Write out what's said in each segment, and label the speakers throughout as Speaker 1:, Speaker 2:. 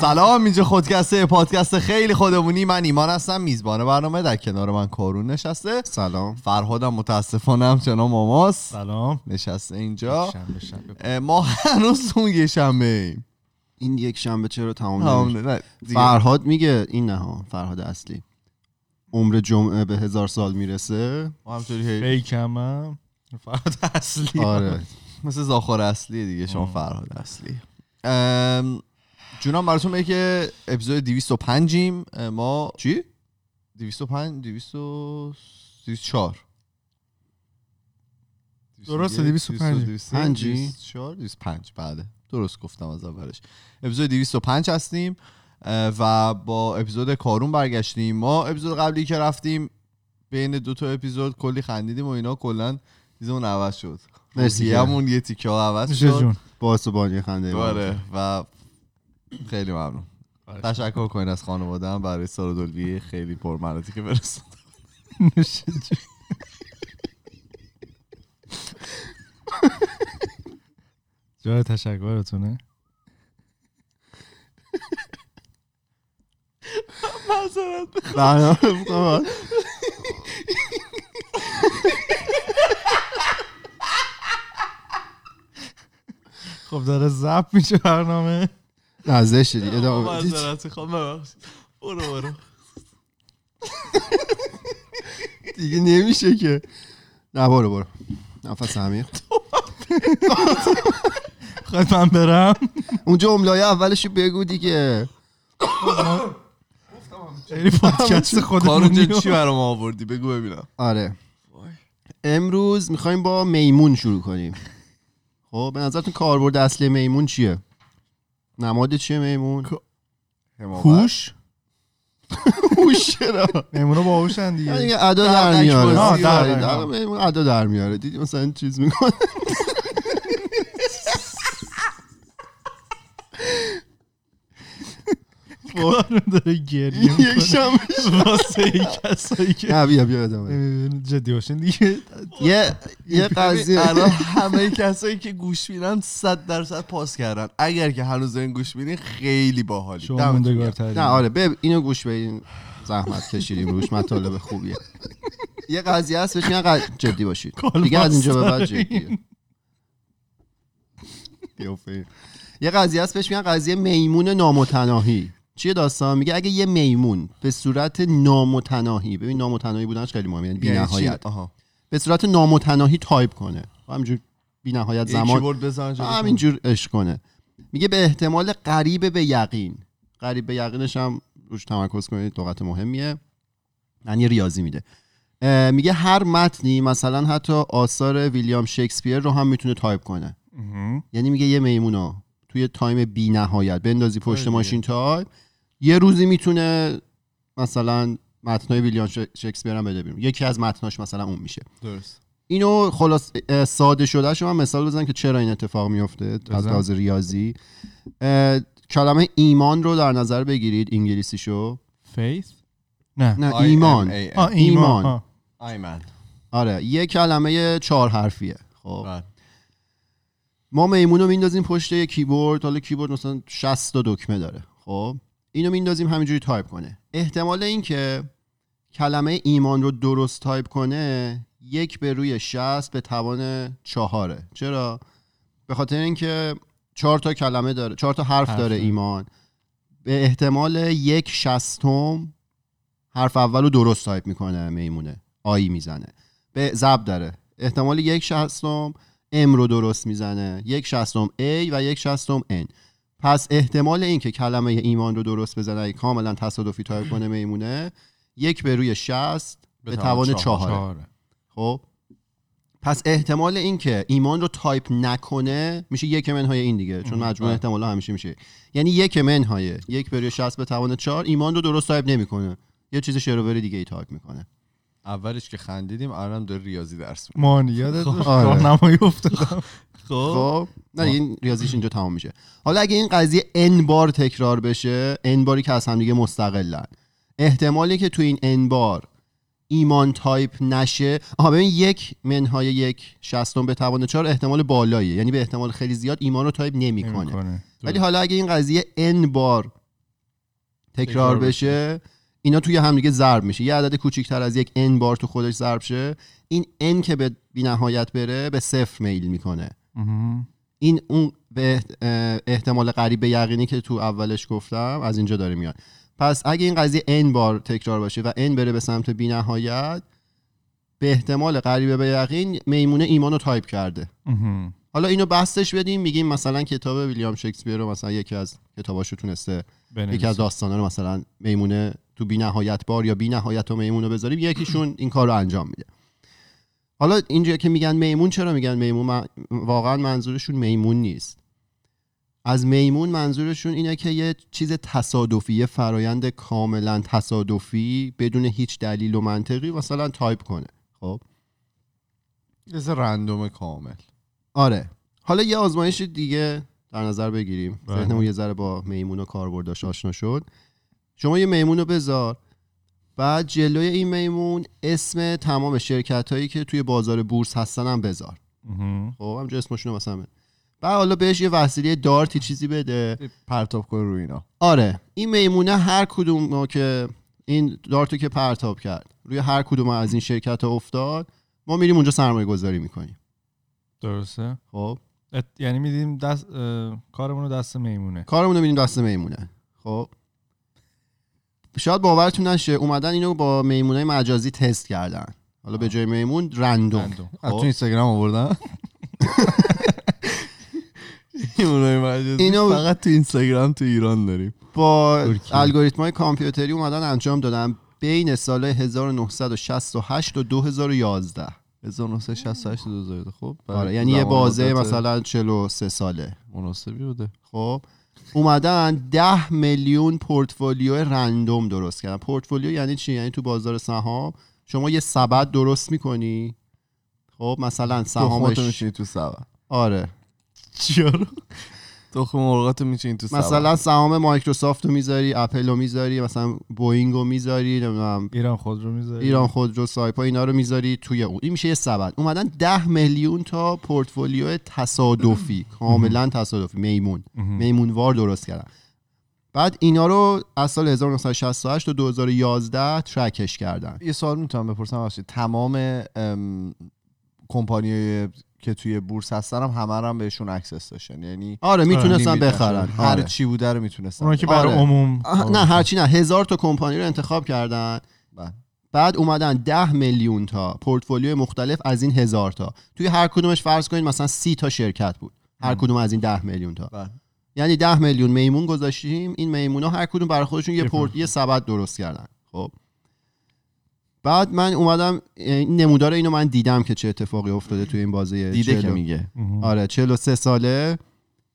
Speaker 1: سلام اینجا خودکسته پادکست خیلی خودمونی. من ایمان هستم میزبان برنامه در کنار من کارون نشسته.
Speaker 2: سلام.
Speaker 1: فرهادم متاسفانه همچنان ماماست.
Speaker 3: سلام.
Speaker 1: نشسته اینجا.
Speaker 3: شنبه شنبه
Speaker 1: ما هنوز اون یه شنبه ایم.
Speaker 2: این یک شنبه چرا تمام نمیشه. فرهاد میگه این نه ها فرهاد اصلی. عمر جمعه به هزار سال می‌رسه.
Speaker 1: ما همطوری
Speaker 3: فیکم هم فراد اصلی.
Speaker 2: آره.
Speaker 1: مثل زاخار اصلی دیگه شما. فرهاد اصلی. ام، جونم براتون میگه که اپیزود 205 ایم ما چی؟ 205 204
Speaker 3: درسته، 205.
Speaker 2: پنجی؟
Speaker 1: 204 205 بله درست گفتم از اولش. اپیزود 205 هستیم و با اپیزود کارون برگشتیم. ما اپیزود قبلی که رفتیم بین دو تا اپیزود کلی خندیدیم و اینا کلا چیزمون عوض شد.
Speaker 2: مرسی
Speaker 1: همون یه تیکه ها عوض شد.
Speaker 3: جون.
Speaker 2: باعث بانی خنده
Speaker 1: آره و خیلی ممنون
Speaker 3: آره.
Speaker 1: تشکر کنین از خانواده‌ام برای سال دلوی خیلی پرمناتی که برسون
Speaker 3: میشه جون. جای تشکرتونه
Speaker 2: برنامه می‌خوام.
Speaker 3: خب داره زب میشه برنامه
Speaker 2: نه دیگه. ادامه بدید.
Speaker 1: معذرت خواهم ببخشید. برو برو.
Speaker 2: دیگه نمیشه که. نه برو برو. نفس عمیق.
Speaker 3: خواهد من برم.
Speaker 2: اون جمله اولش رو بگو دیگه.
Speaker 3: خیلی پادکست
Speaker 1: کارون
Speaker 3: خودمونی.
Speaker 1: چی برام آوردی؟ بگو ببینم.
Speaker 2: آره. امروز می‌خوایم با میمون شروع کنیم. خب به نظرتون کاربرد اصلی میمون چیه؟ نماد چیه میمون؟
Speaker 3: هوش؟
Speaker 2: هوش چرا؟
Speaker 3: میمونو باهوشن دیگه.
Speaker 2: دیگه ادا در میاره. میمون ادا در میاره. دیدی مثلا چیز می‌کنه؟
Speaker 3: کارون داره گریه
Speaker 2: یک شنبه
Speaker 3: واسه کسایی که
Speaker 2: نه بیا بیا ادامه.
Speaker 3: جدی باشین دیگه.
Speaker 2: یه یه قضیه.
Speaker 1: الان همه کسایی که گوش میدن 100 درصد پاس کردن. اگر که هنوز این گوش میدین خیلی باحالی.
Speaker 2: نه آره بب اینو گوش بدین. زحمت کشیدیم روش. مطالب خوبیه یه قضیه هست بهش میگن جدی باشید دیگه از اینجا به بعد جدیه. یه قضیه هست بهش میگن قضیه میمون نامتناهی. چیه داستان؟ میگه اگه یه میمون به صورت نامتناهی ببین نامتناهی بودنش خیلی مهمه یعنی
Speaker 1: یعنی چی؟
Speaker 2: نهایت
Speaker 1: آها.
Speaker 2: به صورت نامتناهی تایپ کنه. همینجور بی نهایت
Speaker 1: یه
Speaker 2: زمان. همینجور عشق کنه. میگه به احتمال قریب به یقین. قریب به یقینش هم روش تمرکز کنید لغت مهمیه. یعنی ریاضی میده. میگه هر متنی مثلا حتی آثار ویلیام شکسپیر رو هم می‌تونه تایپ کنه. یعنی میگه یه میمونو توی time بی نهایت بندازی پشت. ماشین تایپ یه روزی می‌تونه مثلا متنای ویلیام شکسپیر هم بده بیرون. یکی از متناش مثلا اون میشه.
Speaker 1: درست.
Speaker 2: اینو خلاصه ساده شده شما مثال بزن که چرا این اتفاق میفته از. لحاظ ریاضی. کلمه ایمان رو در نظر بگیرید انگلیسیشو.
Speaker 3: faith نه.
Speaker 2: نه
Speaker 1: I
Speaker 2: ایمان.
Speaker 3: آه. ایمان.
Speaker 2: ایمان. آره یه کلمه چهار حرفیه. خب.
Speaker 1: بله.
Speaker 2: ما میمون رو میندازیم پشت یه کیبورد حالا کیبورد مثلا 60 تا دکمه داره. خب. اینو میندازیم همینجوری تایپ کنه. احتمال اینکه کلمه ایمان رو درست تایپ کنه یک به روی 60 به توان چهاره. چرا؟ به خاطر اینکه چهار تا کلمه داره چهار تا حرف
Speaker 3: حرف
Speaker 2: داره. ایمان. به احتمال یک شستم حرف اول رو درست تایپ می‌کنه میمونه. I می‌زنه. به زب داره. احتمال یک شستم M رو درست می‌زنه. یک شستم A و یک شستم N پس احتمال اینکه کلمه ایمان رو درست بزنه کاملا تصادفی تایپ کنه میمونه یک به روی 60 به توان چهاره.
Speaker 3: چهاره.
Speaker 2: خب؟ پس احتمال اینکه ایمان رو تایپ نکنه میشه یک منهای این دیگه چون مجموع
Speaker 1: بله.
Speaker 2: احتمال همیشه میشه. یعنی یک منهای یک به روی 60 به توان 4 ایمان رو درست تایپ نمی‌کنه. یه چیز شر و ور دیگه ای تایپ می‌کنه.
Speaker 1: اولش که خندیدیم الان داره ریاضی درس میده.
Speaker 3: مان یادت
Speaker 2: خب، آره.
Speaker 3: راهنمایی افتادم.
Speaker 2: خب. نه این ریاضیش اینجا تمام میشه. حالا اگه این قضیه n بار تکرار بشه n باری که از هم دیگه مستقلن. احتمالی که تو این n بار ایمان تایپ نشه آها ببین یک منهای یک شستم به توان چهار احتمال بالاییه. یعنی به احتمال خیلی زیاد ایمان رو تایپ نمی‌کنه. ولی حالا اگه این قضیه n بار تکرار
Speaker 3: تکرار
Speaker 2: بشه. اینا توی همدیگه ضرب میشه یه عدد کوچیکتر از یک n بار تو خودش ضرب شه این n که به بینهایت بره به صفر میل می‌کنه. این اون به احتمال قریب به یقینی که تو اولش گفتم از اینجا داره میاد پس اگه این قضیه n بار تکرار باشه و n بره به سمت بینهایت به احتمال قریب به یقین میمونه ایمان رو تایپ کرده. حالا اینو بسطش بدیم میگیم مثلا کتاب ویلیام شکسپیر رو مثلا یکی از کتاباشو تونسته. یکی از داستانا رو مثلا میمونه تو بی نهایت بار یا بی نهایت و میمونه بذاریم یکیشون این کار رو انجام میده. حالا اینجا که میگن میمون چرا میگن میمون؟ من- واقعا منظورشون میمون نیست. از میمون منظورشون اینه که یه چیز تصادفی یه فرایند کاملا تصادفی بدون هیچ دلیل و منطقی مثلا تایپ کنه. خب؟
Speaker 1: یه ذره random کامل.
Speaker 2: آره. حالا یه آزمایش دیگه در نظر بگیریم.
Speaker 3: بله.
Speaker 2: ذهنمون یه ذره با میمون و کاربرداش آشنا شد. شما یه میمون رو بذار. بعد جلوی این میمون اسم تمام شرکت هایی که توی بازار بورس هستن هم بذار. خب همجا اسمشون رو مثلا بده. بعد حالا بهش یه وسیله دارتی چیزی بده.
Speaker 1: پرتاب کن رو اینا.
Speaker 2: آره این میمونه هر کدوم که این دارتو که پرتاب کرد روی هر کدوم از این شرکت ها افتاد ما میریم اونجا سرمایه گذاری می‌کنیم.
Speaker 3: درسته؟
Speaker 2: خب.
Speaker 3: ات- یعنی میدیم دست اه، کارمون رو دست میمونه.
Speaker 2: کارمون رو میدیم دست میمونه. خب. شاید باورتون نشه اومدن اینو با میمونه مجازی تست کردن. حالا به جای میمون رندوم.
Speaker 3: رندوم.
Speaker 1: از تو
Speaker 2: خب
Speaker 1: اینستاگرام آوردن؟
Speaker 2: اینو-
Speaker 1: فقط تو اینستاگرام تو ایران داریم.
Speaker 2: با. الگوریتم های کامپیوتری اومدن انجام دادن بین سال 1968 و 2011
Speaker 1: 1968 2000 خب
Speaker 2: آره یعنی یه بازه مثلا 43 ساله.
Speaker 1: مناسبی بوده.
Speaker 2: خب. اومدن 10 میلیون portfolio random درست کردن. پورتفولیو یعنی چی؟ یعنی تو بازار سهام شما یه سبد درست می‌کنی؟ خب مثلا سهامش
Speaker 1: تو سبد.
Speaker 2: آره.
Speaker 1: چرا؟ تخم مرغاتو میچینی تو سبد
Speaker 2: مثلا سهام مایکروسافت رو می‌ذاری اپل رو می‌ذاری مثلا بوینگ رو می‌ذاری نمی‌دونم.
Speaker 3: ایران خود رو می‌ذاری.
Speaker 2: ایران خودرو سایپا اینا رو می‌ذاری توی اون. این میشه یه سبد. اومدن 10 میلیون تا پورتفولیو تصادفی. کاملا تصادفی. میمون. میمونوار درست کردن. بعد اینا رو از سال 1968 تا 2011 track ش کردن.
Speaker 1: یه سوال می‌تونم بپرسم تمام کمپانی که توی بورس هستن هم همه هم بهشون access داشتن. یعنی
Speaker 2: آره می‌تونستن
Speaker 1: limit
Speaker 2: بخرن.
Speaker 1: داشتن. هر
Speaker 2: آره.
Speaker 1: چی بوده رو می‌تونستن.
Speaker 3: اونا که برای
Speaker 2: آره.
Speaker 3: عموم
Speaker 2: آه، نه هرچی نه هزار تا کمپانی رو انتخاب کردن.
Speaker 1: بله.
Speaker 2: بعد اومدن 10 میلیون تا پورتفولیو مختلف از این هزار تا. توی هر کدومش فرض کنید مثلا 30 تا شرکت بود. هر کدوم از این 10 میلیون تا.
Speaker 1: بله.
Speaker 2: یعنی 10 میلیون میمون گذاشتیم. این میمونا هر کدوم برای خودشون یه
Speaker 3: یه
Speaker 2: پورت. یه سبد درست کردن. خب. بعد من اومدم این نمودار اینو من دیدم که چه اتفاقی افتاده توی این بازه
Speaker 1: دیده که
Speaker 2: چهل و-
Speaker 1: میگه.
Speaker 2: آره 43 ساله.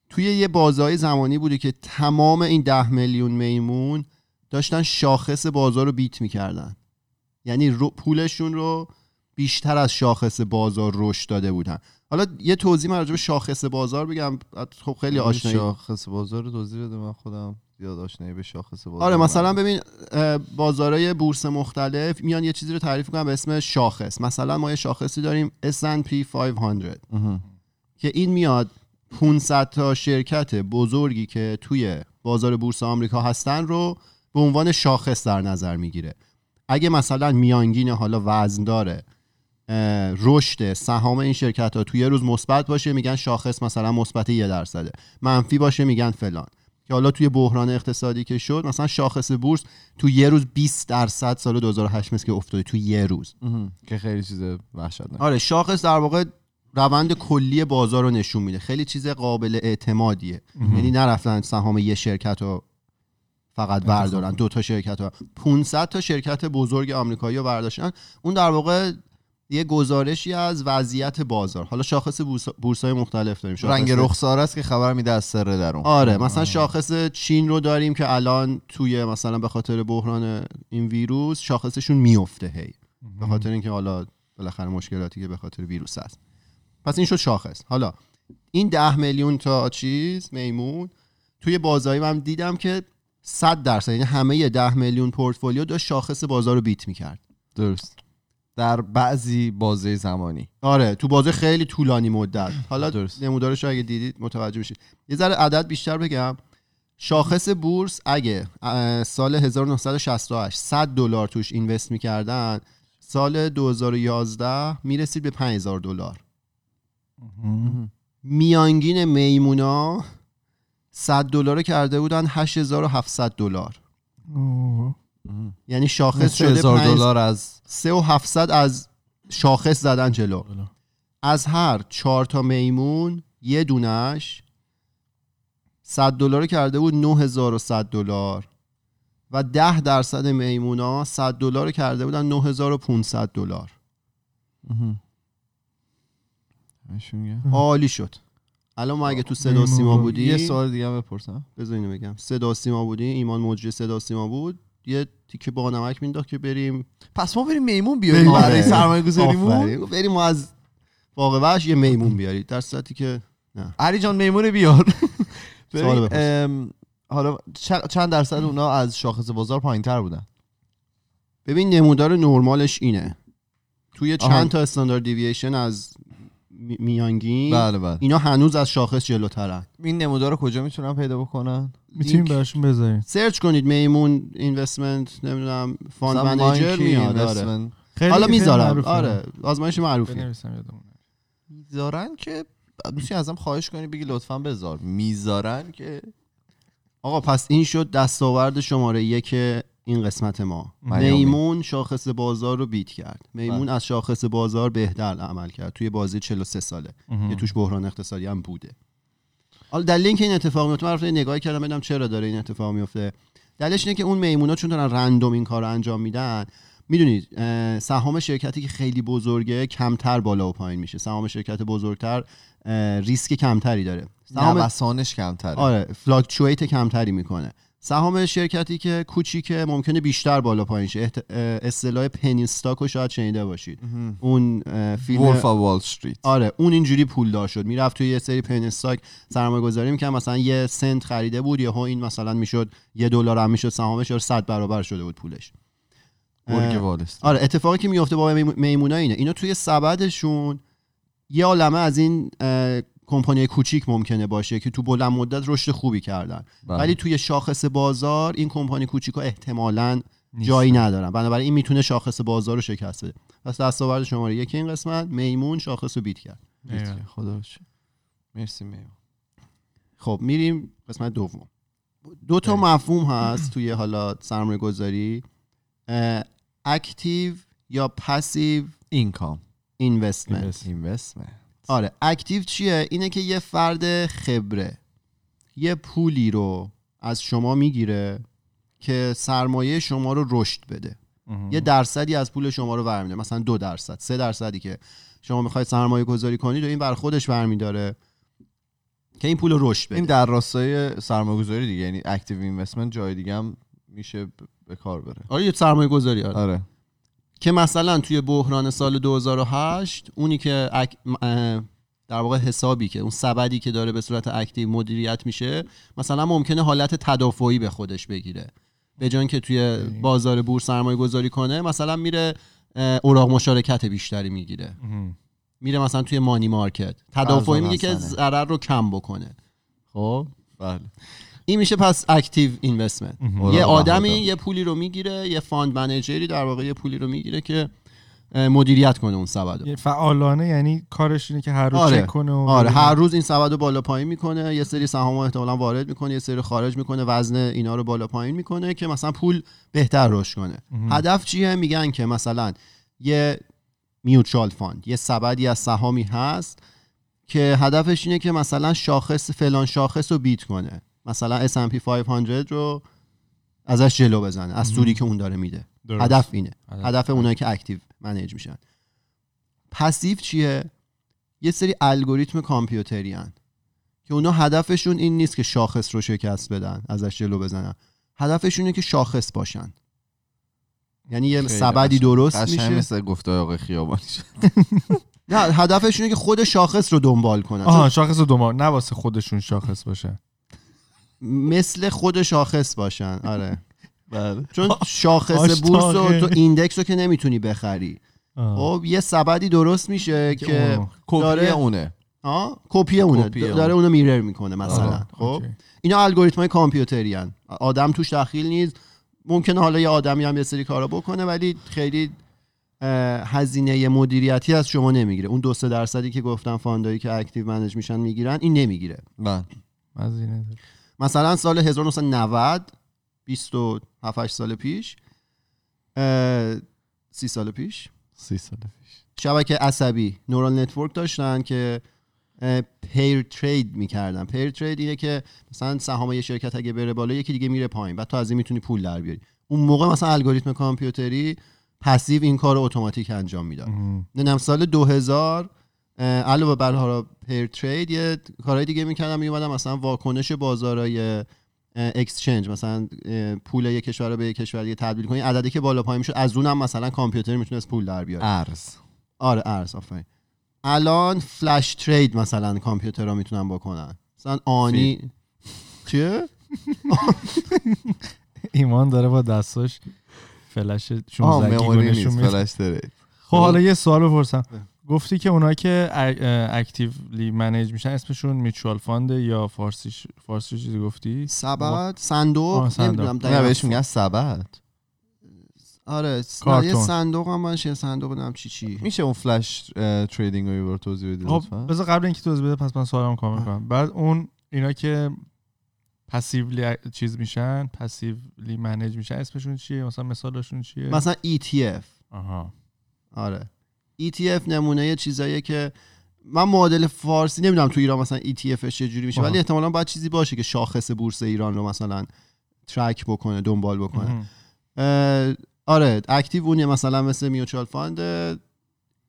Speaker 2: توی یه بازهای زمانی بوده که تمام این 10 میلیون میمون داشتن شاخص بازار رو بیت می‌کردن. یعنی رو پولشون رو بیشتر از شاخص بازار رشد داده بودن. حالا یه توضیح من راجع به شاخص بازار بگم خب خیلی آشنایی.
Speaker 1: شاخص بازار رو توضیح بده من خودم زیاد آشنایی به شاخص بازار
Speaker 2: آره مثلا. ببین بازارهای بورس مختلف میان یه چیزی رو تعریف کنن به اسم شاخص. مثلا ما یه شاخصی داریم S&P 500
Speaker 1: مهم.
Speaker 2: که این میاد 500 تا شرکت بزرگی که توی بازار بورس آمریکا هستن رو به عنوان شاخص در نظر می‌گیره. اگه مثلا میانگین حالا وزن داره رشد سهام این شرکت ها توی یه روز مثبت باشه میگن شاخص مثلا مثبت یه درصده. منفی باشه میگن فلان. که حالا توی بحران اقتصادی که شد مثلا شاخص بورس تو یه روز 20 درصد سال 2008 مثل که افتاده تو یه روز.
Speaker 1: که خیلی چیز وحشتناک.
Speaker 2: آره شاخص در واقع روند کلی بازار رو نشون میده. خیلی چیز قابل اعتمادیه. یعنی نرفتن سهام یه شرکت رو فقط بردارن دو تا شرکت رو. 500 تا شرکت بزرگ آمریکایی رو برداشتن. اون در واقع یه گزارشی از وضعیت بازار. حالا شاخص بورس بورسای مختلف داریم. شاخص
Speaker 1: رنگ رخسار است که خبر میده از سر درون
Speaker 2: آره مثلا شاخص چین رو داریم که الان توی مثلا به خاطر بحران این ویروس شاخصشون میفته هی. به خاطر اینکه حالا بالاخره مشکلاتی که به خاطر ویروس هست. پس این شد شاخص. حالا این ده میلیون تا چیز میمون توی بازاری من دیدم که 100 درصد یعنی همه ده میلیون پورتفولیو داشت شاخص بازار رو بیت می‌کرد.
Speaker 1: درست. در بعضی بازه زمانی.
Speaker 2: آره تو بازه خیلی طولانی مدت. حالا
Speaker 1: درست.
Speaker 2: نمودارش اگه دیدید متوجه میشید یه ذره عدد بیشتر بگم. شاخص بورس اگه سال 1968 100 دلار توش اینوست می‌کردن سال 2011 می‌رسید به 5000 دلار. میانگین میمونا 100 دلار رو کرده بودن 8700 دلار. یعنی شاخص شده
Speaker 1: هزار
Speaker 2: 5
Speaker 1: دلار از
Speaker 2: 3700 از شاخص زدن جلو.
Speaker 3: بالا.
Speaker 2: از هر چهار تا میمون یه دونش 100 دلار کرده بود 9100 دلار. و 10 درصد میمونا 100 دلار کرده بودن 9500 دلار. عالی شد. الان ما اگه تو صدا سیما. بودی
Speaker 1: یه سوال دیگه بپرسم.
Speaker 2: بذار اینو بگم. صدا سیما بودی؟ ایمان مجری صدا سیما بود؟ یه تیکه با نمک مینداخت که بریم.
Speaker 1: پس ما بریم میمون بیاریم. برای سرمایه گذاریمون.
Speaker 2: بریم ما از وحش یه میمون بیارید. در صورتی که
Speaker 1: علی جان میمون بیار. حالا چند درصد اونا از شاخص بازار پایین تر بودن؟
Speaker 2: ببین نمودار نرمالش اینه. توی چند
Speaker 1: آها.
Speaker 2: تا standard deviation از میانگین
Speaker 1: بله بله
Speaker 2: اینا هنوز از شاخص جلوترن
Speaker 1: این نمودار رو کجا می‌تونن پیدا بکنن
Speaker 3: می‌تونیم. براشون بذاریم
Speaker 2: search کنید میمون investment نمی‌دونم fund
Speaker 1: manager
Speaker 2: میاد آره. حالا می‌ذارم. آره آزمایش معروفی.
Speaker 1: می‌ذارن که میشه ازم خواهش کنی بگی لطفا بذار می‌ذارن که
Speaker 2: آقا پس این شد دستاورد شماره یک این قسمت ما.
Speaker 1: میامی.
Speaker 2: میمون شاخص بازار رو بیت کرد. میمون از شاخص بازار بهتر عمل کرد. توی بازی 43 ساله. که توش بحران اقتصادی هم بوده. حالا دلیل اینکه این اتفاق میفته من رفتم یه نگاهی کردم ببینم چرا داره این اتفاق میفته. دلیلش اینه که اون میمونا چون دارن رندوم این کار رو انجام میدن می‌دونید سهام شرکتی که خیلی بزرگه کمتر بالا و پایین میشه. سهام شرکت بزرگتر ریسک کمتری داره. سهام
Speaker 1: نوسانش کمتره.
Speaker 2: آره فلاکچویت کمتری می‌کنه. سهام شرکتی که کوچیکه ممکنه بیشتر بالا پایین شه. احت- اصطلاح پنی رو شاید شنیده باشید. اون فیلم
Speaker 1: وال استریت
Speaker 2: آره اون اینجوری پولدار شد. می‌رفت توی یه سری پن استاک سرمایه گذاری می‌کنه مثلا یه سنت خریده بود یهو این مثلا می‌شد یه دلار هم می‌شد سهامش یا 100 برابر شده بود پولش. آره اتفاقی که میفته با میمو- میمونا اینه. اینا توی سبدشون یه عالمه از این کمپانی کوچیک ممکنه باشه که تو بلند مدت رشد خوبی کردن.
Speaker 1: بله.
Speaker 2: ولی توی شاخص بازار این کمپانی کوچیک ها احتمالاً. جایی ندارن. بنابراین این می‌تونه شاخص بازار رو شکست بده. پس دستاورد شماره یک این قسمت میمون شاخص رو beat کرد.
Speaker 1: خدا. مرسی میمون.
Speaker 2: خب میریم قسمت دوم. دو تا مفهوم هست توی حالا سرمایه گذاری active یا passive
Speaker 1: income.
Speaker 2: investment.
Speaker 1: investment.
Speaker 2: آره active چیه؟ اینه که یه فرد خبره یه پولی رو از شما می‌گیره که سرمایه شما رو رشد بده. یه درصدی از پول شما رو برمیداره مثلا دو درصد سه درصدی که شما می‌خواید سرمایه گذاری کنید و این بر خودش برمیداره که این پول رو رشد بده.
Speaker 1: این در راستای سرمایه‌گذاری دیگه یعنی active investment جای دیگه هم میشه به کار بره.
Speaker 2: آره یه سرمایه گذاری آره.
Speaker 1: آره.
Speaker 2: که مثلا توی بحران سال 2008 اونی که ac... در واقع حسابی که اون سبدی که داره به صورت active مدیریت میشه مثلا ممکنه حالت تدافعی به خودش بگیره. به جای که توی بازار بورس سرمایه گذاری کنه مثلا میره اوراق مشارکت بیشتری می‌گیره. میره مثلا توی money market. تدافعی میگه که. ضرر رو کم بکنه. خب؟
Speaker 1: بله.
Speaker 2: این میشه پس active
Speaker 1: investment
Speaker 2: یه آدمی. یه پولی رو می‌گیره یه fund manager ی در واقع یه پولی رو می‌گیره که مدیریت کنه اون سبد
Speaker 3: فعالانه یعنی کارش اینه که هر روز
Speaker 2: آره.
Speaker 3: چک کنه و
Speaker 2: آره. هر روز این سبد رو بالا پایین می‌کنه یه سری سهام احتمالا وارد می‌کنه یه سری خارج می‌کنه وزن اینا رو بالا پایین می‌کنه که مثلا پول بهتر رشد کنه
Speaker 3: مهم.
Speaker 2: هدف چیه میگن که مثلا یه mutual fund یه سبدی از سهامی هست که هدفش اینه که مثلا شاخص فلان شاخص رو beat کنه مثلا S&P 500 رو ازش جلو بزنه از سودی که اون داره میده.
Speaker 3: درست.
Speaker 2: هدف اینه.
Speaker 3: هدف.
Speaker 2: هدف اونایی که active manage میشن. passive چیه؟ یه سری الگوریتم کامپیوتری هن. که اونا هدفشون این نیست که شاخص رو شکست بدن ازش جلو بزنن. هدفشون اینه که شاخص باشن. یعنی یه سبدی. درست میشه.
Speaker 1: مثل گفته آقای خیابانی
Speaker 2: نه هدفشون اینه که خود شاخص رو دنبال کنن.
Speaker 3: آها شاخص دوما نه واسه خودشون شاخص باشه.
Speaker 2: مثل خود شاخص باشن آره
Speaker 1: بله
Speaker 2: چون شاخص. بورس رو تو index رو که نمی‌تونی بخری
Speaker 3: آه.
Speaker 2: خب یه سبدی درست میشه
Speaker 3: که.
Speaker 1: کپی
Speaker 2: داره-
Speaker 1: اونه
Speaker 2: آه کپی اونه داره
Speaker 1: اون.
Speaker 2: اونو mirror می‌کنه مثلا
Speaker 1: آره.
Speaker 2: خب. اینا الگوریتم های کامپیوتری هن. آدم توش دخیل نیست ممکنه حالا یه آدمی هم یه سری کارا بکنه ولی خیلی هزینه مدیریتی از شما نمی‌گیره اون دو سه درصدی که گفتم fund ایی که active manage میشن می‌گیرن این نمی‌گیره
Speaker 1: بله.
Speaker 2: مثلا سال 1990 27 8 سال پیش سی سال پیش.
Speaker 1: سی سال پیش.
Speaker 2: شبکه عصبی neural network داشتن که pair trade می‌کردن. pair trade اینه که مثلا سهام یه شرکت اگه بره بالا یکی دیگه میره پایین. بعد تو از این می‌تونی پول در بیاری. اون موقع مثلا الگوریتم کامپیوتری passive این کار رو اتوماتیک انجام می‌داد. نمی‌دونم سال 2000 اه، علاوه بر حالا pair trade یه کارهای دیگه می‌کردم میومدم مثلا واکنش بازارهای exchange مثلا پول یک کشور رو به یک کشور دیگه تبدیل کنی عددی که بالا پایین می‌شد از اونم مثلا کامپیوتر می‌تونست پول در بیاره.
Speaker 1: ارز.
Speaker 2: آره ارز آفرین. الان flash trade مثلا کامپیوترها می‌تونن بکنن. مثلا آنی چیه
Speaker 3: ایمان داره با دستاش فلش
Speaker 1: آه
Speaker 3: 16 گیگو
Speaker 1: مموری
Speaker 3: نشون
Speaker 1: نیست
Speaker 3: میده.
Speaker 1: فلش داره
Speaker 3: خب حالا یه سوال بپرسم. گفتی که اونایی که actively manage میشن اسمشون mutual fund یا فارسی فارسی چیزی گفتی؟
Speaker 2: سبد صندوق. نمی‌دونم
Speaker 1: نه
Speaker 2: دقیقاً.
Speaker 1: بهش میگن سبد.
Speaker 2: آره. یه صندوق هم باشه یه صندوق نمی‌دونم چی چی.
Speaker 1: میشه اون flash trading رو یه بار توضیح بدید
Speaker 3: خب؟ بذار قبل اینکه توضیح بده پس من سوالم کامل کنم. بعد اون اینا که passively چیز میشن passively manage میشن اسمشون چیه؟ مثلا مثالشون چیه؟
Speaker 2: مثلا ETF
Speaker 3: آها.
Speaker 2: آره. ETF نمونه یه چیزاییه که من معادل فارسی نمی‌دونم تو ایران مثلا ETF چجوری میشه
Speaker 3: آها.
Speaker 2: ولی احتمالا باید چیزی باشه که شاخص بورس ایران رو مثلا track بکنه دنبال بکنه. آره active اون مثلا مثل mutual fund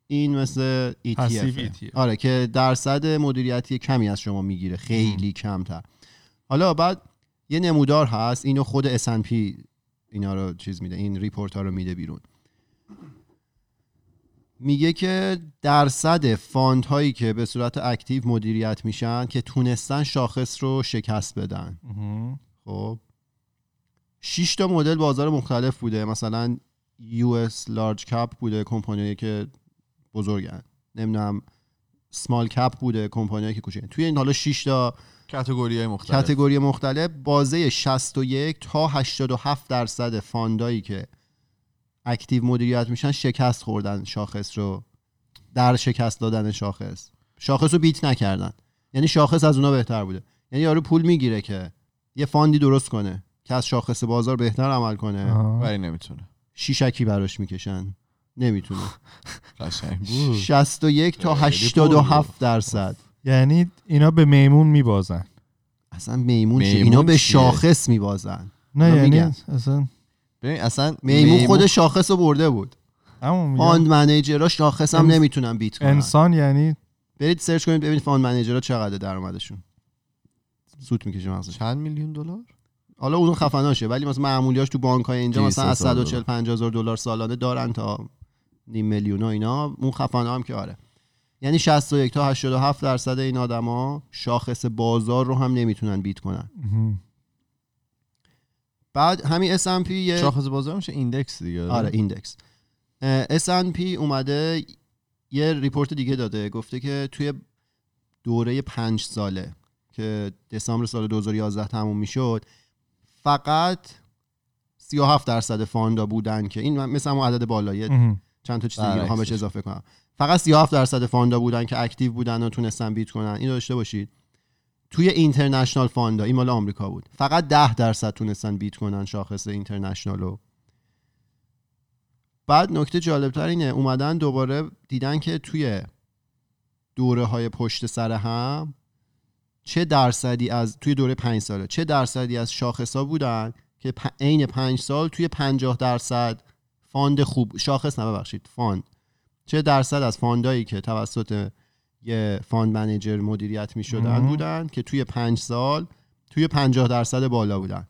Speaker 2: این مثل ETF
Speaker 3: ETF.
Speaker 2: آره که درصد مدیریتی کمی از شما می‌گیره خیلی کمتر. حالا بعد یه نمودار هست اینو خود S&P اینا رو چیز میده این report ها رو میده بیرون. میگه که درصد fund هایی که به صورت active مدیریت میشن که تونستن شاخص رو شکست بدن. خب. 6 تا مدل بازار مختلف بوده. مثلا US لارج کپ بوده کمپانیایی که بزرگن. نمی‌دونم سمال کپ بوده کمپانیایی که کوچیکن. توی این حالا 6 تا
Speaker 1: کاتگوری مختلف.
Speaker 2: کاتگوری مختلف بازه 61 تا 87 درصد فاندایی که اکتیو مدیریت میشن شکست خوردن شاخص رو. در شکست دادن شاخص. شاخص رو بیت نکردن. یعنی شاخص از اونا بهتر بوده. یعنی یارو پول می‌گیره که یه fund ی درست کنه که از شاخص بازار بهتر عمل کنه.
Speaker 1: ولی نمی‌تونه.
Speaker 2: شیشکی براش می‌کشن. نمی‌تونه.
Speaker 1: قشنگ بود.
Speaker 2: 61 تا
Speaker 1: خیلی
Speaker 2: 87 درصد.
Speaker 3: یعنی اینا به میمون میبازن.
Speaker 2: اصلا میمون؟
Speaker 1: میمون
Speaker 2: اینا به؟ شاخص میبازن.
Speaker 3: نه یعنی. اصلا
Speaker 1: ببین اصلا
Speaker 2: میمون خود شاخص رو برده بود.
Speaker 3: fund
Speaker 2: manager ها شاخص هم نمی‌تونن beat کنن.
Speaker 3: انسان یعنی
Speaker 2: برید search کنید ببینید fund manager ها چقدر درآمدشون. سوت می‌کشه مغزش.
Speaker 1: چند میلیون دلار؟
Speaker 2: حالا اون خفناشه ولی مثلا معمولیاش تو بانک های اینجا
Speaker 1: 200
Speaker 2: مثلا از
Speaker 1: هزار
Speaker 2: 140 50 هزار دلار سالانه دارن تا نیم میلیون و اینا. اون خفنا هم که آره. یعنی 61 تا 87 درصد این آدما شاخص بازار رو هم نمی‌تونن beat کنن. بعد همین S&P یه
Speaker 1: شاخص بازار میشه index دیگه.
Speaker 2: آره index. S&P اومده یه report دیگه داده گفته که توی دوره پنج ساله که دسامبر سال 2011 تموم می‌شد فقط 37 درصد fund ا بودن که این مثل همون عدد بالاییه
Speaker 3: مهم.
Speaker 2: چند تا چیز دیگه می‌خوام بهش. اضافه کنم. فقط 37 درصد fund ا بودن که active بودن و تونستن beat کنن. اینو داشته باشید. توی international fund ا این مال آمریکا بود. فقط 10 درصد تونستن beat کنن شاخص international رو. بعد نکته جالبتر اینه اومدن دوباره دیدن که توی دوره های پشت سر هم چه درصدی از توی دوره پنج ساله چه درصدی از شاخص ها بودن که عین پنج سال توی پنجاه درصد fund خوب شاخص نه ببخشید fund. چه درصد از fund ایی که توسط یه fund manager مدیریت می شدن. بودن که توی پنج سال توی پنجاه درصد بالا بودن.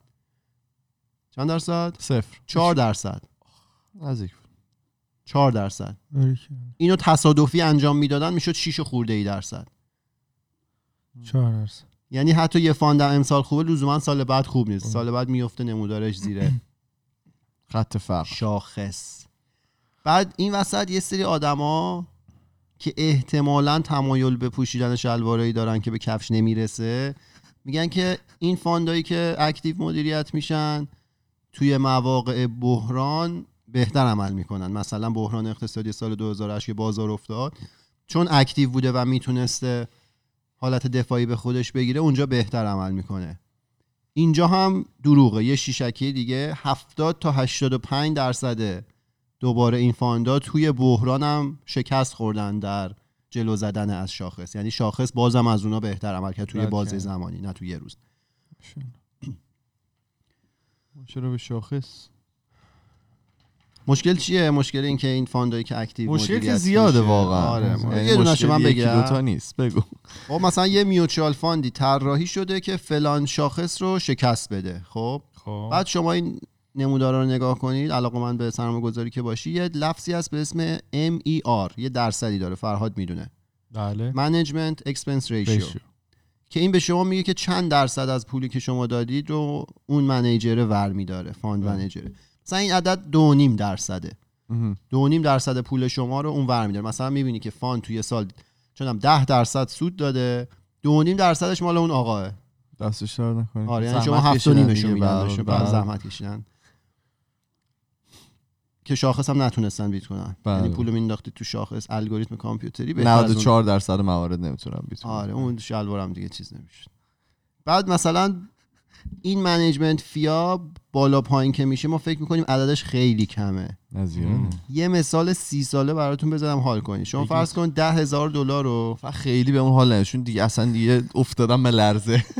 Speaker 2: چند درصد؟
Speaker 1: صفر.
Speaker 2: چهار درصد.
Speaker 1: نزدیک بود.
Speaker 2: چهار درصد. اینو تصادفی انجام می‌دادن می‌شد 6 خورده ای درصد.
Speaker 3: چهار درصد.
Speaker 2: یعنی حتی یه فاند امسال خوبه لزوما سال بعد خوب نیست. سال بعد میفته نمودارش زیر
Speaker 1: خط فقر.
Speaker 2: شاخص. بعد این وسط یه سری آدما که احتمالا تمایل به پوشیدن شلوارایی دارن که به کفش نمی‌رسه. میگن که این fund ایی که active مدیریت میشن توی مواقع بحران بهتر عمل می‌کنن. مثلا بحران اقتصادی سال 2008 که بازار افتاد. چون active بوده و می‌تونسته حالت دفاعی به خودش بگیره اونجا بهتر عمل می‌کنه. اینجا هم دروغه. یه شیشکی دیگه 70 تا 85 درصد دوباره این fund ا توی بحران هم شکست خوردن در جلو زدن از شاخص. یعنی شاخص بازم از اونا بهتر عمل کرد توی. بازه زمانی نه توی یه روز.
Speaker 3: چرا به شاخص؟
Speaker 2: مشکل چیه؟ مشکل این که این fund ایی که active
Speaker 1: مشکل که زیاده. واقعا.
Speaker 2: آره
Speaker 1: یعنی
Speaker 2: یه
Speaker 1: مشکل
Speaker 2: من بگم.
Speaker 1: دوتا نیست بگو.
Speaker 2: خب مثلا یه mutual fund ی طراحی شده که فلان شاخص رو شکست بده. خب؟
Speaker 3: خب.
Speaker 2: بعد شما این نمودارا رو نگاه کنید علاقه من به سرمایه گذاری که باشی یه لفظی هست به اسم MER یه درصدی داره فرهاد می‌دونه.
Speaker 3: بله.
Speaker 2: Management Expense Ratio.
Speaker 3: ratio.
Speaker 2: که این به شما میگه که چند درصد از پولی که شما دادید رو اون manager ور میداره fund
Speaker 3: بله.
Speaker 2: manager ه مثلا این عدد دو نیم درصده. دو نیم درصد پول شما رو اون ور میداره. مثلا می‌بینی که fund توی سال چونم ده درصد سود داده دو نیم درصدش مال اون آقاه.
Speaker 1: دستش دار نکنید.
Speaker 2: آره یعنی شما هفت و
Speaker 1: دیگه،
Speaker 2: میدن
Speaker 1: بله، بله.
Speaker 2: زحمت کشیدن. که شاخص هم نتونستن بیت کنن.
Speaker 1: بله.
Speaker 2: یعنی پول مینداختید تو شاخص الگوریتم کامپیوتری بهتر از اون-
Speaker 1: 94 درصد موارد نمی‌تونم بیتونم
Speaker 2: آره اون شلوار هم دیگه چیز نمیشه بعد مثلا این منیجمنت فیا بالا پایین که میشه ما فکر می‌کنیم عددش خیلی کمه. یه مثال سی ساله براتون بزنم حال کنید. شما. فرض کن ده هزار دلار رو
Speaker 1: خیلی به اون حال نشون دیگه اصلا دیگه افتادم به لرزه.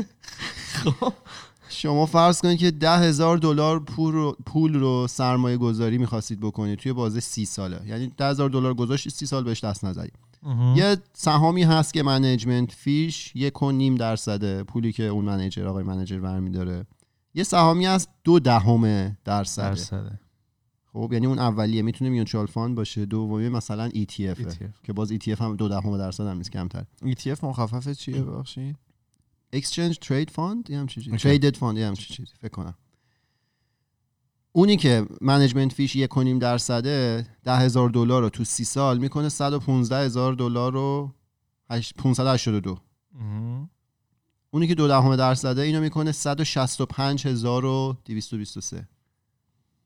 Speaker 2: شما فرض کنید که ده هزار دلار پول رو, پول رو سرمایه گذاری می‌خواستید بکنید توی بازه سی ساله. یعنی ده هزار دلار گذاشتید سی سال بهش دست نزدید. یه سهامی هست که management fee ش یک و نیم درصده پولی که اون manager آقای manager برمی داره یه سهامی هست دو دهم درصده
Speaker 3: درصده
Speaker 2: خب یعنی اون اولیه می‌تونه mutual fund باشه. دومی مثلا ETF,
Speaker 3: ETF.
Speaker 2: که باز ETF هم دو دهم درصد هم نیست کمتر.
Speaker 1: ETF مخفف چیه؟ ببخشید.
Speaker 2: Exchange Trade Fund یه همچین چیزی. Traded Fund یه همچین چیزی فکر کنم اونی که منیجمنت فیش یک و نیم درصده ده هزار دلار رو تو سی سال می‌کنه 115 هزار دلار رو هشت- 582
Speaker 3: مهم.
Speaker 2: اونی که دو دهم درصده اینو می‌کنه 165223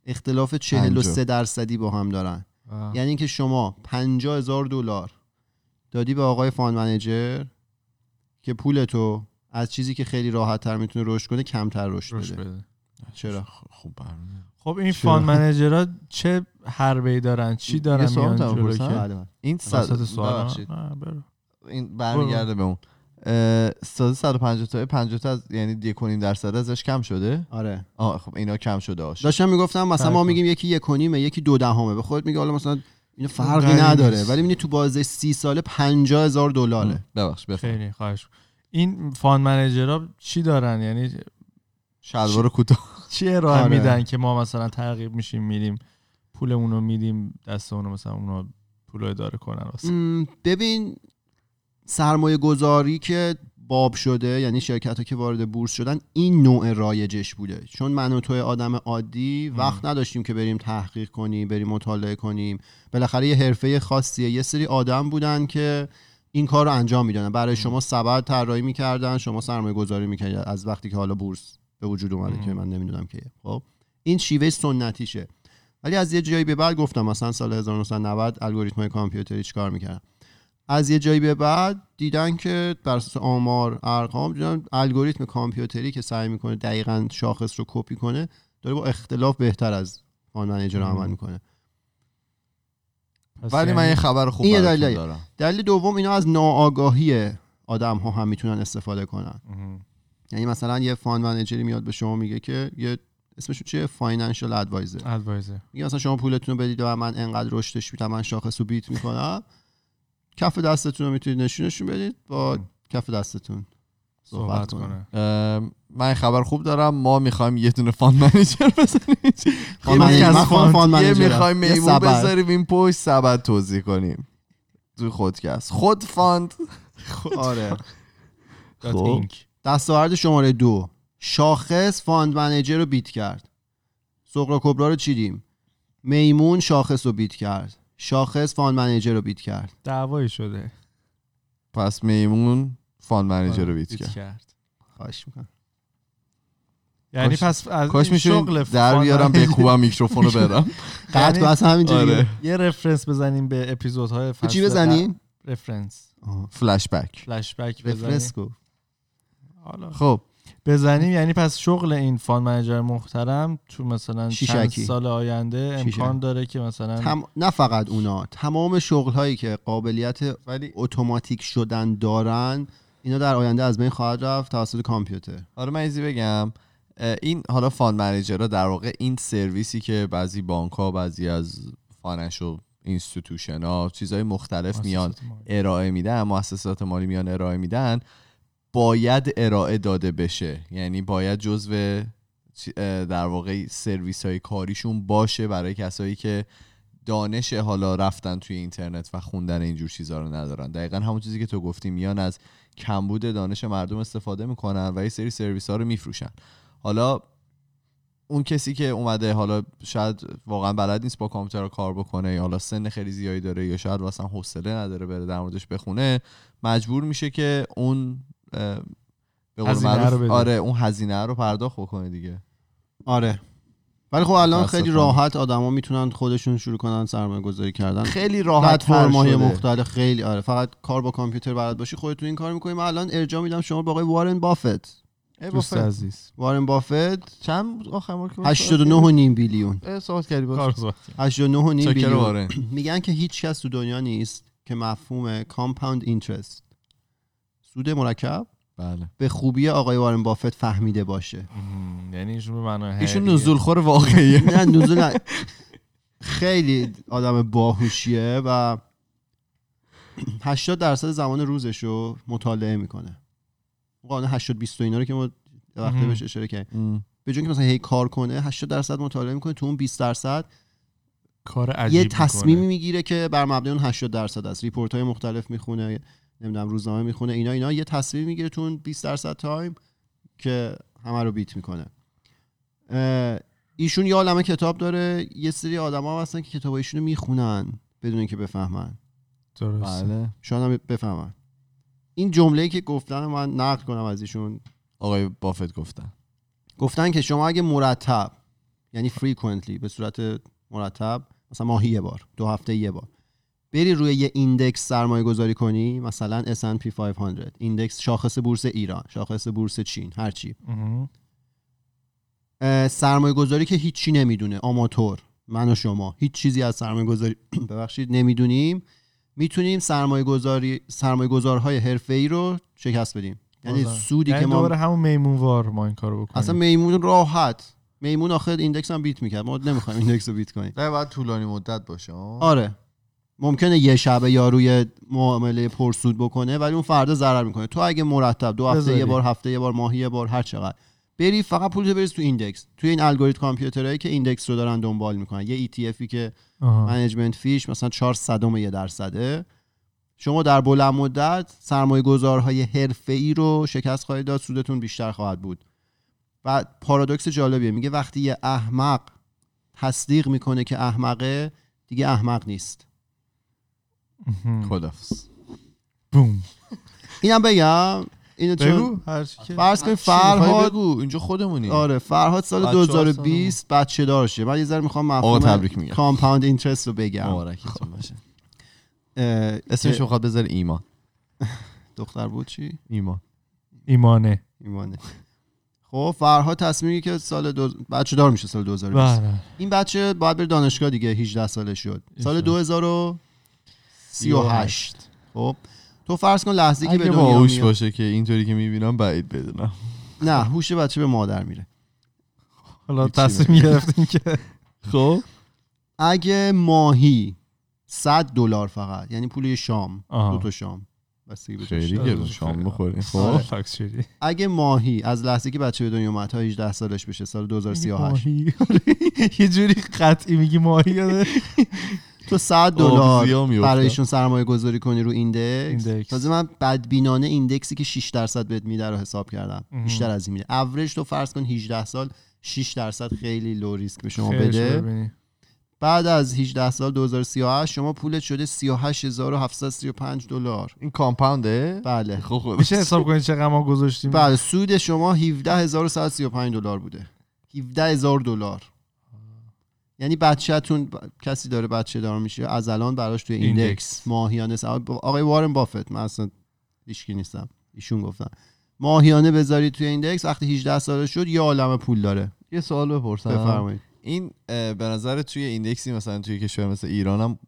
Speaker 2: اختلاف 43 درصدی با هم دارن
Speaker 3: آه.
Speaker 2: یعنی اینکه شما 50 هزار دلار دادی به آقای فاند منیجر که پولتو از چیزی که خیلی راحت تر می‌تونه رشد کنه کمتر رشد
Speaker 3: روش
Speaker 2: بده.
Speaker 3: بده.
Speaker 2: چرا؟
Speaker 1: خوب
Speaker 3: خب این
Speaker 2: چرا؟
Speaker 3: فاند منیجرها چه حربه ای دارن؟ چی دارن میان جلو؟ که؟
Speaker 2: بله بله.
Speaker 1: این صد
Speaker 3: سوال.
Speaker 1: این برمیگرده به اون. سازه 150 تا 50 تا از یعنی یک و نیم درصد ازش کم شده؟
Speaker 2: آره.
Speaker 1: آه خب اینا کم شده آش
Speaker 2: داشتم می‌گفتم مثلا ما میگیم یکی یک و نیمه یکی دو دهمه به خودت میگه حالا مثلا اینو فرقی نداره. ولی می‌بینی تو بازه سی ساله 50 هزار دلاره.
Speaker 1: ببخش بفهم
Speaker 3: خیلی خواهش. این fund manager ها چی دارن؟ یعنی
Speaker 1: شلوار کوتاه.
Speaker 3: چی ارائه
Speaker 2: آره.
Speaker 3: میدن که ما مثلا ترغیب میشیم میریم پولمون رو میدیم دست اونو مثلا اونو پول اداره کنن واسه.
Speaker 2: ببین سرمایه گذاری که باب شده یعنی شرکت ها که وارد بورس شدن این نوع رایجش بوده. چون من و توی آدم عادی وقت نداشتیم که بریم تحقیق کنیم بریم مطالعه کنیم. بالاخره یه حرفه خاصیه. یه سری آدم بودن که این کار رو انجام می‌دادن. برای شما سبد طراحی می‌کردن شما سرمایه گذاری می‌کردید از وقتی که حالا بورس به وجود اومده. که من نمی‌دونم که خب؟ این شیوه سنتیشه. ولی از یه جایی به بعد گفتم مثلا سال 1990 الگوریتم های کامپیوتری چیکار می‌کردن؟ از یه جایی به بعد دیدن که بر اساس آمار ارقام دیدن الگوریتم کامپیوتری که سعی می‌کنه دقیقا شاخص رو کپی کنه داره با اختلاف بهتر از fund
Speaker 3: manager.
Speaker 2: عمل می‌کنه.
Speaker 1: ولی من
Speaker 3: یعنی
Speaker 1: یه خبر خوب
Speaker 2: این دلیل.
Speaker 1: دارم.
Speaker 2: دلیل دوم اینا از ناآگاهی آدم ها هم می‌تونن استفاده کنن. یعنی مثلا یه fund manager ی میاد به شما میگه که یه اسمش چیه؟ financial advisor
Speaker 3: advisor
Speaker 2: میگه مثلا شما پولتون رو بدید و من انقدر رشدش میدم من شاخص رو beat می‌کنم. کف دستتون رو می‌تونید نشونشون بدید با. کف دستتون. صحبت,
Speaker 3: صحبت
Speaker 2: کنه.
Speaker 1: من خبر خوب دارم. ما می‌خوایم یه دونه فاند منیجر بزنیم.
Speaker 2: فاند
Speaker 1: یه
Speaker 2: منیجر-
Speaker 1: از
Speaker 2: من خودم فاند
Speaker 1: یه
Speaker 2: منیجرم.
Speaker 1: می‌خوایم میمون. بذاریم این پشت سبد توضیح کنیم. توی خودکست. خود فاند.
Speaker 2: آره.
Speaker 1: خب.
Speaker 2: دستاورد شماره دو. شاخص فاند منیجر رو بیت کرد. سقرا کبرا رو چیدیم؟ میمون شاخص رو بیت کرد. شاخص فان منیجر رو بیت کرد.
Speaker 3: دعوایی شده.
Speaker 1: پس میمون فان منیجر رو بیت
Speaker 3: بیت
Speaker 1: کرد.
Speaker 2: خواهش می‌کنم.
Speaker 3: یعنی پس از
Speaker 1: کاش
Speaker 3: این
Speaker 1: میشه
Speaker 3: شغل
Speaker 1: در
Speaker 3: فان
Speaker 1: بیارم
Speaker 3: منیجر-
Speaker 1: بکوبم میکروفون رو برم
Speaker 2: قطع کن از همینجوری.
Speaker 1: آره.
Speaker 3: یه رفرنس بزنیم به اپیزودهای فصل
Speaker 2: چی بزنیم
Speaker 3: رفرنس
Speaker 1: فلش بک
Speaker 3: فلش بک حالا.
Speaker 1: خب.
Speaker 3: بزنیم. یعنی پس شغل این فان منیجر محترم تو مثلا چند. سال آینده. امکان داره که مثلا
Speaker 2: تم... نه فقط اونا. تمام شغل هایی که قابلیت
Speaker 1: ولی
Speaker 2: اتوماتیک شدن دارن اینا در آینده از بین خواهد رفت توسط کامپیوتر.
Speaker 1: آره من easy بگم. این حالا fund manager ها در واقع این سرویسی که بعضی بانک ها بعضی از financial institution ها چیزهای مختلف میان. ارائه میدن مؤسسات مالی میان ارائه میدن باید ارائه داده بشه. یعنی باید جزو در واقع سرویس های کاریشون باشه برای کسایی که دانش حالا رفتن توی اینترنت و خوندن اینجور چیزها رو ندارن. دقیقا همون چیزی که تو گفتی میان از کمبود دانش مردم استفاده می‌کنن و یه سری سرویس ها رو میفروشن. حالا اون کسی که اومده حالا شاید واقعا بلد نیست با کامپیوتر کار بکنه یا حالا سن خیلی زیادی داره یا شاید مثلا حوصله نداره بره در موردش بخونه مجبور میشه که اون به قول
Speaker 3: هزینه
Speaker 1: معروف
Speaker 3: رو بده.
Speaker 1: آره اون هزینه رو پرداخت بکنه دیگه.
Speaker 2: آره. ولی خب الان خیلی. راحت آدما می‌تونن خودشون شروع کنن سرمایه گذاری کردن.
Speaker 1: خیلی راحت شده.
Speaker 2: مختلف خیلی آره فقط کار با کامپیوتر بلد باشی خودتون این کار می‌کنی. من الان ارجاع میدم شما به آقای وارن بافت.
Speaker 1: ای
Speaker 3: دوست
Speaker 1: بافت.
Speaker 3: عزیز.
Speaker 2: وارن بافت.
Speaker 1: چند آخر که
Speaker 2: 89 و نیم بیلیون.
Speaker 1: صحبت کردی باش.
Speaker 3: کار زود.
Speaker 2: 89 و نیم بیلیون. میگن که هیچ کس تو دنیا نیست که مفهوم کامپاوند اینترست سود مرکب؟
Speaker 1: بله
Speaker 2: به خوبی آقای وارن بافت فهمیده باشه.
Speaker 3: یعنی ایشون به معنای
Speaker 1: ایشون. نزول خور واقعیه
Speaker 2: نه نزول نه. خیلی آدم باهوشیه و 80 درصد زمان روزش رو مطالعه می‌کنه قانون 80 20 و اینا رو که ما
Speaker 3: مهم.
Speaker 2: بهش اشاره کردیم. به جای که مثلا هی کار کنه 80 درصد مطالعه می‌کنه تو اون 20 درصد
Speaker 3: کار عجیب
Speaker 2: یه تصمیمی. می‌گیره که بر مبنای اون 80 درصد است ریپورت های مختلف می‌خونه نمی‌دونم روزنامه می‌خونه اینا اینا یه تصمیم می‌گیره تو اون 20 درصد تایم که همه رو بیت می‌کنه. ایشون یه عالمه کتاب داره یه سری آدما هم هستن که کتاب ایشونو می‌خونن بدون اینکه بفهمن.
Speaker 3: درسته.
Speaker 1: بله.
Speaker 2: شاید هم بفهمن. این جمله‌ای که گفتن من نقل کنم از ایشون.
Speaker 1: آقای بافت گفتن.
Speaker 2: گفتن که شما اگه مرتب یعنی frequently به صورت مرتب مثلا ماهی یه بار دو هفته یه بار بری روی یه index سرمایه گذاری کنی مثلا S&P 500 index شاخص بورس ایران شاخص بورس چین هرچی
Speaker 3: مهم.
Speaker 2: سرمایه گذاری که هیچی نمی‌دونه آماتور من و شما. هیچ چیزی از سرمایه گذاری ببخشید نمی‌دونیم. می‌تونیم سرمایه گذاری سرمایه گذارهای حرفه ای رو شکست بدیم. یعنی. سودی
Speaker 3: یعنی
Speaker 2: که ما
Speaker 3: دوباره همون میمون‌وار ما این کارو بکنیم.
Speaker 2: اصلا میمون راحت. میمون آخر index هم beat می‌کرد. ما نمی‌خوایم index رو beat کنیم.
Speaker 1: نه باید طولانی مدت باشه آه.
Speaker 2: آره. ممکنه یه شبه یارویی معامله پرسود بکنه ولی اون فردا ضرر می‌کنه. تو اگه مرتب دو هفته. یه بار هفته یه بار ماهی یه بار هر چقدر. بری فقط پولتو بریز تو index. توی این الگوریتم کامپیوترهایی که index رو دارن دنبال می‌کنن. یه ETF ی که.
Speaker 3: management
Speaker 2: fee ش مثلا 4 صدم یه درصده. شما در بلند مدت سرمایه گذارهای حرفه ای رو شکست خواهید داد سودتون بیشتر خواهد بود. و پارادوکس جالبیه. میگه وقتی یه احمق تصدیق می‌کنه که احمقه دیگه احمق نیست.
Speaker 1: خدافز
Speaker 3: بوم.
Speaker 2: اینم بگم اینو چون فرض
Speaker 1: کن
Speaker 2: فرهاد
Speaker 1: اینجا خودمونی.
Speaker 2: آره فرهاد سال 2020 بچه دار شه من یه ذره می‌خوام مفهوم
Speaker 1: تبریک میگم.
Speaker 2: کامپاوند اینترست رو بگم.
Speaker 1: مبارکتون خب.
Speaker 2: باشه.
Speaker 1: اسمش رو خواهد ایمان.
Speaker 2: دختر بود چی؟
Speaker 1: ایمان.
Speaker 3: ایمانه.
Speaker 2: ایمانه. خب فرها تصمیمی که سال دو... بچه دار میشه سال 2020
Speaker 3: بله.
Speaker 2: این بچه باید بره دانشگاه دیگه 18 ساله شد. سال
Speaker 3: 2000
Speaker 2: 38 خب. تو فرض کن لحظه که به دنیا هوش
Speaker 1: باشه که اینطوری که می‌بینم بعید بدونم.
Speaker 2: نه هوش بچه به مادر میره.
Speaker 3: حالا تصمیم گرفتیم که.
Speaker 1: خب.
Speaker 2: اگه ماهی 100 دلار فقط یعنی پول شام دو تا شام.
Speaker 1: خیلی گرون شام بخوریم.
Speaker 2: آره.
Speaker 1: خب.
Speaker 3: آره.
Speaker 2: اگه ماهی از لحظه که بچه به دنیا اومد تا 18 سالش بشه سال 2038
Speaker 3: یه جوری قطعی میگی ماهی
Speaker 2: تو 100
Speaker 1: ابزیا
Speaker 2: دلار. برایشون سرمایه گذاری کنی رو index.
Speaker 3: index.
Speaker 2: تازه من بدبینانه index ی که 6 درصد بهت میده رو حساب کردم. بیشتر از این میده. اوریج تو فرض کن 18 سال 6 درصد خیلی low risk به شما بده.
Speaker 3: ببینی.
Speaker 2: بعد از 18 سال 2038 شما پولت شده 38735 دلار.
Speaker 1: این compound ه؟
Speaker 2: بله.
Speaker 1: خب خب.
Speaker 3: میشه حساب کنید چقدر ما گذاشتیم؟
Speaker 2: بله. سود شما 17135 دلار بوده. 17000 دلار. یعنی بچهتون ب- کسی داره بچه دار میشه از الان براش توی
Speaker 3: index.
Speaker 2: index. ماهیانه آقای وارن بافت من اصلا هیچکی نیستم. ایشون گفتن. ماهیانه بذارید توی index وقتی 18 ساله شد یه عالمه پول داره.
Speaker 1: یه سوال بپرسم.
Speaker 2: بفرمایید.
Speaker 1: این به نظر توی index ی مثلا توی کشور مثل ایران هم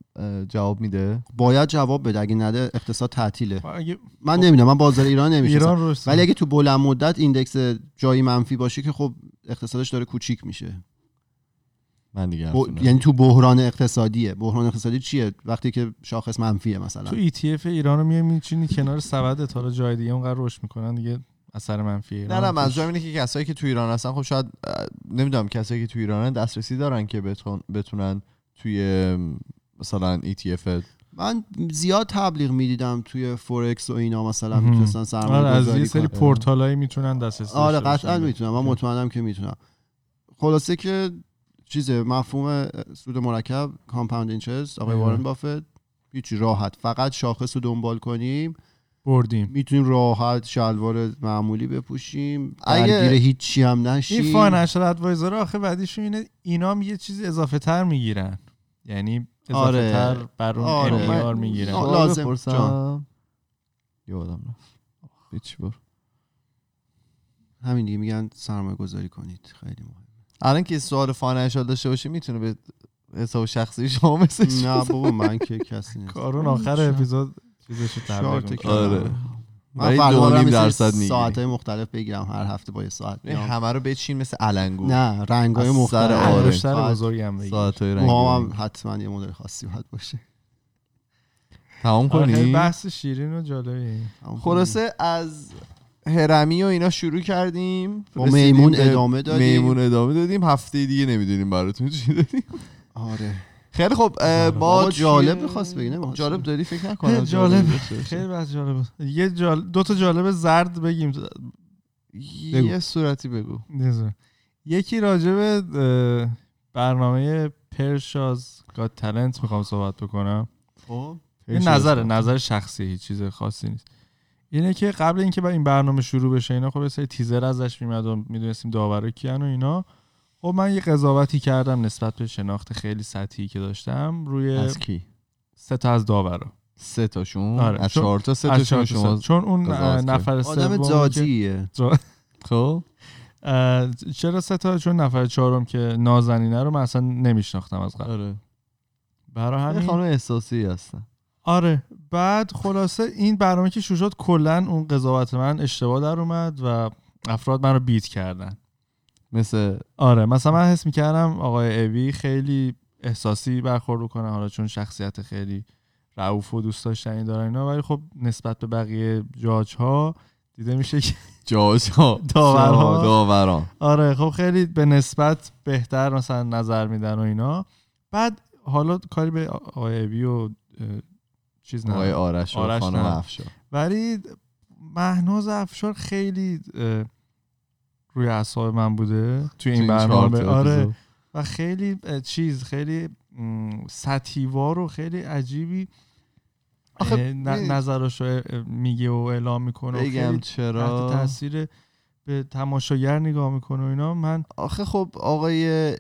Speaker 1: جواب میده؟
Speaker 2: باید جواب بده. اگه نده اقتصاد تعطیله.
Speaker 3: اگه
Speaker 2: من نمی‌دونم. من بازار ایران
Speaker 3: رشد
Speaker 2: ولی اگه تو بلند مدت ایندکس جایی منفی باشه که خب اقتصادش داره کوچیک میشه.
Speaker 1: من دیگه
Speaker 2: ب... یعنی تو بحران اقتصادیه. بحران اقتصادی چیه؟ وقتی که شاخص منفیه مثلا.
Speaker 3: تو ETF ایران رو میای میچینی کنار سبد تا حالا جای دیگه اونقدر رشد می‌کنن دیگه اثر منفیه.
Speaker 1: نه نه منظورم اینه که کسایی که تو ایران هستن خب شاید نمی‌دونم کسایی که تو ایرانن دسترسی دارن که بتون بتونن توی مثلا ETF
Speaker 2: من زیاد تبلیغ می‌دیدم توی فورکس و اینا مثلا. می‌تونستن
Speaker 3: آره
Speaker 2: سرمایه
Speaker 3: از
Speaker 2: گذاری
Speaker 3: یه سری. پورتالایی می‌تونن دسترسی
Speaker 2: آره قطعا. می‌تونم. من مطمئنم که می‌تونم. خلاصه که چیز مفهوم سود مرکب compound interest آقای
Speaker 3: آره.
Speaker 2: وارن بافت. هیچی راحت. فقط شاخص رو دنبال کنیم.
Speaker 3: بردیم.
Speaker 2: می‌تونیم راحت شلوار معمولی بپوشیم.
Speaker 1: اگه-
Speaker 2: درگیر هیچی هم نشیم.
Speaker 3: این financial ادوایزر آخه بعدیشون اینه اینا هم یه چیزی اضافه تر می‌گیرن. یعنی اضافه
Speaker 2: آره.
Speaker 3: تر بر اون
Speaker 2: آره.
Speaker 3: MDR می‌گیرن.
Speaker 2: لازم. جان.
Speaker 1: یادم رفت بر
Speaker 2: همین دیگه میگن سرمایه گذاری کنید. خیلی مهم.
Speaker 1: الان که سوال فاینانشال داشته باشه می‌تونه به حساب شخصی شما مسیج
Speaker 2: نه بابا من که کسی نیست.
Speaker 3: کارون آخر اپیزود چیزشو
Speaker 2: شارت
Speaker 3: می‌کنه.
Speaker 1: آره.
Speaker 2: من فردا
Speaker 1: درصد می‌گیری.
Speaker 2: ساعتهای مختلف بگیرم هر هفته با یه ساعت.
Speaker 1: همه رو بچین مثل علنگو
Speaker 2: نه رنگ های
Speaker 1: از سر
Speaker 2: مختلف.
Speaker 1: آره.
Speaker 3: انگشتر
Speaker 2: باید-
Speaker 3: بزرگم بگیر.
Speaker 1: ساعت های رنگی
Speaker 2: هم حتما یه مدل خاصی باید باشه.
Speaker 1: تمام
Speaker 3: آره،
Speaker 1: کنی؟
Speaker 3: بحث شیرین و جالبی.
Speaker 1: خلاصه از هرمی و اینا شروع کردیم.
Speaker 2: با میمون ادامه دادیم.
Speaker 1: میمون ادامه دادیم. هفته دیگه نمی‌دونیم براتون چی دادیم.
Speaker 2: آره.
Speaker 1: خیلی خب چیه-
Speaker 2: جالب. می‌خواست بگی،
Speaker 1: جالب. داری؟ فکر نکنم.
Speaker 3: جالب. خیلی بحث جالب. یه جال... دو تا جالب زرد بگیم.
Speaker 1: یه صورتی بگو.
Speaker 3: نیزه. یکی راجع به اه، برنامه پرشاز گاد تلنت می‌خوام صحبت بکنم.
Speaker 2: خب.
Speaker 3: نظر نظر شخصی هیچ چیز خاصی نیست. اینه که قبل اینکه با این برنامه شروع بشه اینا خب یه سری تیزر ازش میمد و می‌دونستیم داورا کیان و اینا. خب من یه قضاوتی کردم نسبت به شناخت خیلی سطحی که داشتم روی
Speaker 1: از کی؟
Speaker 3: سه تا از داورا.
Speaker 1: سه تاشون؟
Speaker 3: آره.
Speaker 1: از چهار تا؟ سه تاشون شما.
Speaker 3: چون اون. نفر
Speaker 2: آدم
Speaker 3: که-
Speaker 2: ذاتیه
Speaker 1: خب.
Speaker 3: چرا سه تا؟ چون نفر چهارم که نازنینه رو من اصلا نمیشناختم از قبل.
Speaker 1: آره.
Speaker 3: برای همین
Speaker 1: خانم احساسی هستن.
Speaker 3: آره. بعد خلاصه این برنامه که شروع شد کلا اون قضاوت من اشتباه در اومد و افراد من رو بیت کردن.
Speaker 1: مثل
Speaker 3: آره. مثلا من حس می‌کردم آقای ابی خیلی احساسی برخورد کنه حالا چون شخصیت خیلی رعوف و دوست داشتنی داره اینا ولی خب نسبت به بقیه جاج ها دیده میشه که
Speaker 1: جاج ها. داوران
Speaker 3: آره. خب خیلی به نسبت بهتر مثلا نظر میدن و اینا. بعد حالا کاری به آقای ابی و چیز
Speaker 1: آقای
Speaker 3: نه
Speaker 1: آرش و
Speaker 3: آرش
Speaker 1: خانم. افشار.
Speaker 3: ولی مهناز افشار خیلی روی اعصاب من بوده. توی این برنامه. آره. و خیلی چیز خیلی م، سطحیوار و خیلی عجیبی
Speaker 1: آخه
Speaker 3: نظرش میگه و اعلام می‌کنه
Speaker 1: بگم چرا؟
Speaker 3: تاثیر به تماشاگر نگاه می‌کنه و اینا. من
Speaker 1: آخه خب آقای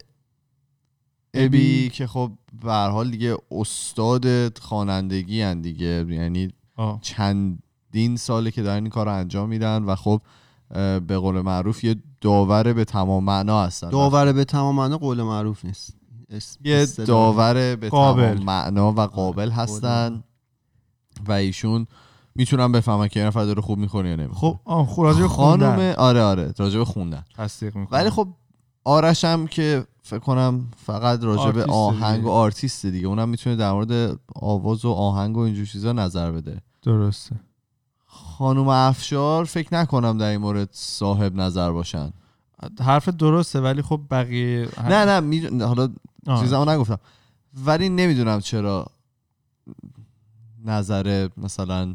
Speaker 3: ابی.
Speaker 1: که خب به حال دیگه استاد خوانندگی هن دیگه یعنی
Speaker 3: آه.
Speaker 1: چندین ساله که دارن این کار رو انجام میدن و خب به قول معروف یه داور به تمام معنا هستن
Speaker 2: داور به تمام معنا قول معروف نیست اس-
Speaker 1: یه. داور به
Speaker 3: قابل.
Speaker 1: تمام معنا و قابل هستن و ایشون می‌تونن بفهمن که یه نفر داره خوب می‌کنه یا نمی‌خونه
Speaker 3: خب آه خب راجع
Speaker 1: خانم
Speaker 3: خوندن
Speaker 1: آره آره راجع به خوندن
Speaker 3: تصدیق می‌کنه
Speaker 1: ولی خب آرش هم که فکر کنم فقط راجع به آهنگ
Speaker 3: دیگه.
Speaker 1: و آرتیست دیگه. اونم می‌تونه در مورد آواز و آهنگ و اینجور چیزا نظر بده.
Speaker 3: درسته.
Speaker 1: خانم افشار فکر نکنم در این مورد صاحب نظر باشن.
Speaker 3: حرف درسته ولی خب بقیه
Speaker 1: نه نه می... حالا. چیزا نگفتم. ولی نمی‌دونم چرا نظر مثلا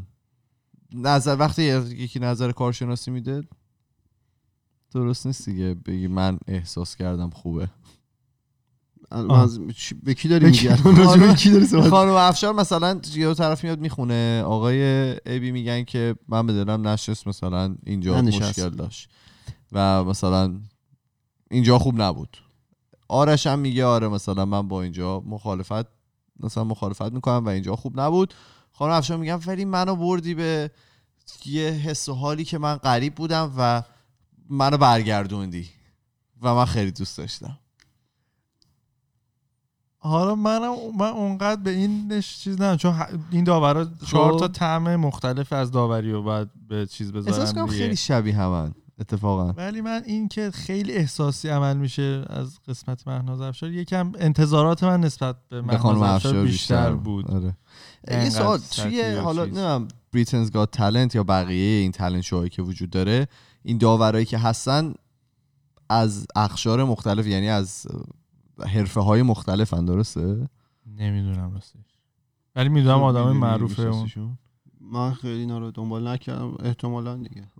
Speaker 1: نظر وقتی یکی نظر کارشناسی میده درست نیست دیگه. بگی من احساس کردم خوبه.
Speaker 2: از- به کی داری؟ میگی؟ الان به کی داری صحبت
Speaker 1: خانم افشار مثلا یه طرف میاد می‌خونه. آقای ابی میگن که من به دلم نشست مثلا اینجا. مشکل داشت. و مثلا اینجا خوب نبود. آرش هم میگه آره مثلا من با اینجا مخالفت مثلا مخالفت می‌کنم و اینجا خوب نبود. خانم افشار میگم ولی منو بردی به یه حس و حالی که من غریب بودم و منو برگردوندی و من خیلی دوست داشتم
Speaker 3: حالا منم من اونقدر به این چیز نه چون این داورا چهار تا طعم مختلف از داوری رو باید به چیز
Speaker 1: احساس
Speaker 3: بذارن
Speaker 1: کنم
Speaker 3: دیگه.
Speaker 1: خیلی شبیه همن اتفاقا
Speaker 3: ولی من این که خیلی احساسی عمل میشه از قسمت مهناز افشار یکم انتظارات من نسبت به مهناز افشار
Speaker 1: افشار
Speaker 3: بیشتر بود
Speaker 1: آره. یه
Speaker 3: انقدر
Speaker 1: سوال توی
Speaker 3: و
Speaker 1: حالا. نمی‌دونم بریتنز گاد تالنت یا بقیه این تالنت شوهایی که وجود داره این داورایی که هستن از اخشار مختلف یعنی از حرفه های مختلفن درسته
Speaker 3: نمی‌دونم راستش ولی می‌دونم آدم معروفه اون؟
Speaker 2: من خیلی اینا رو دنبال نکردم احتمالا دیگه.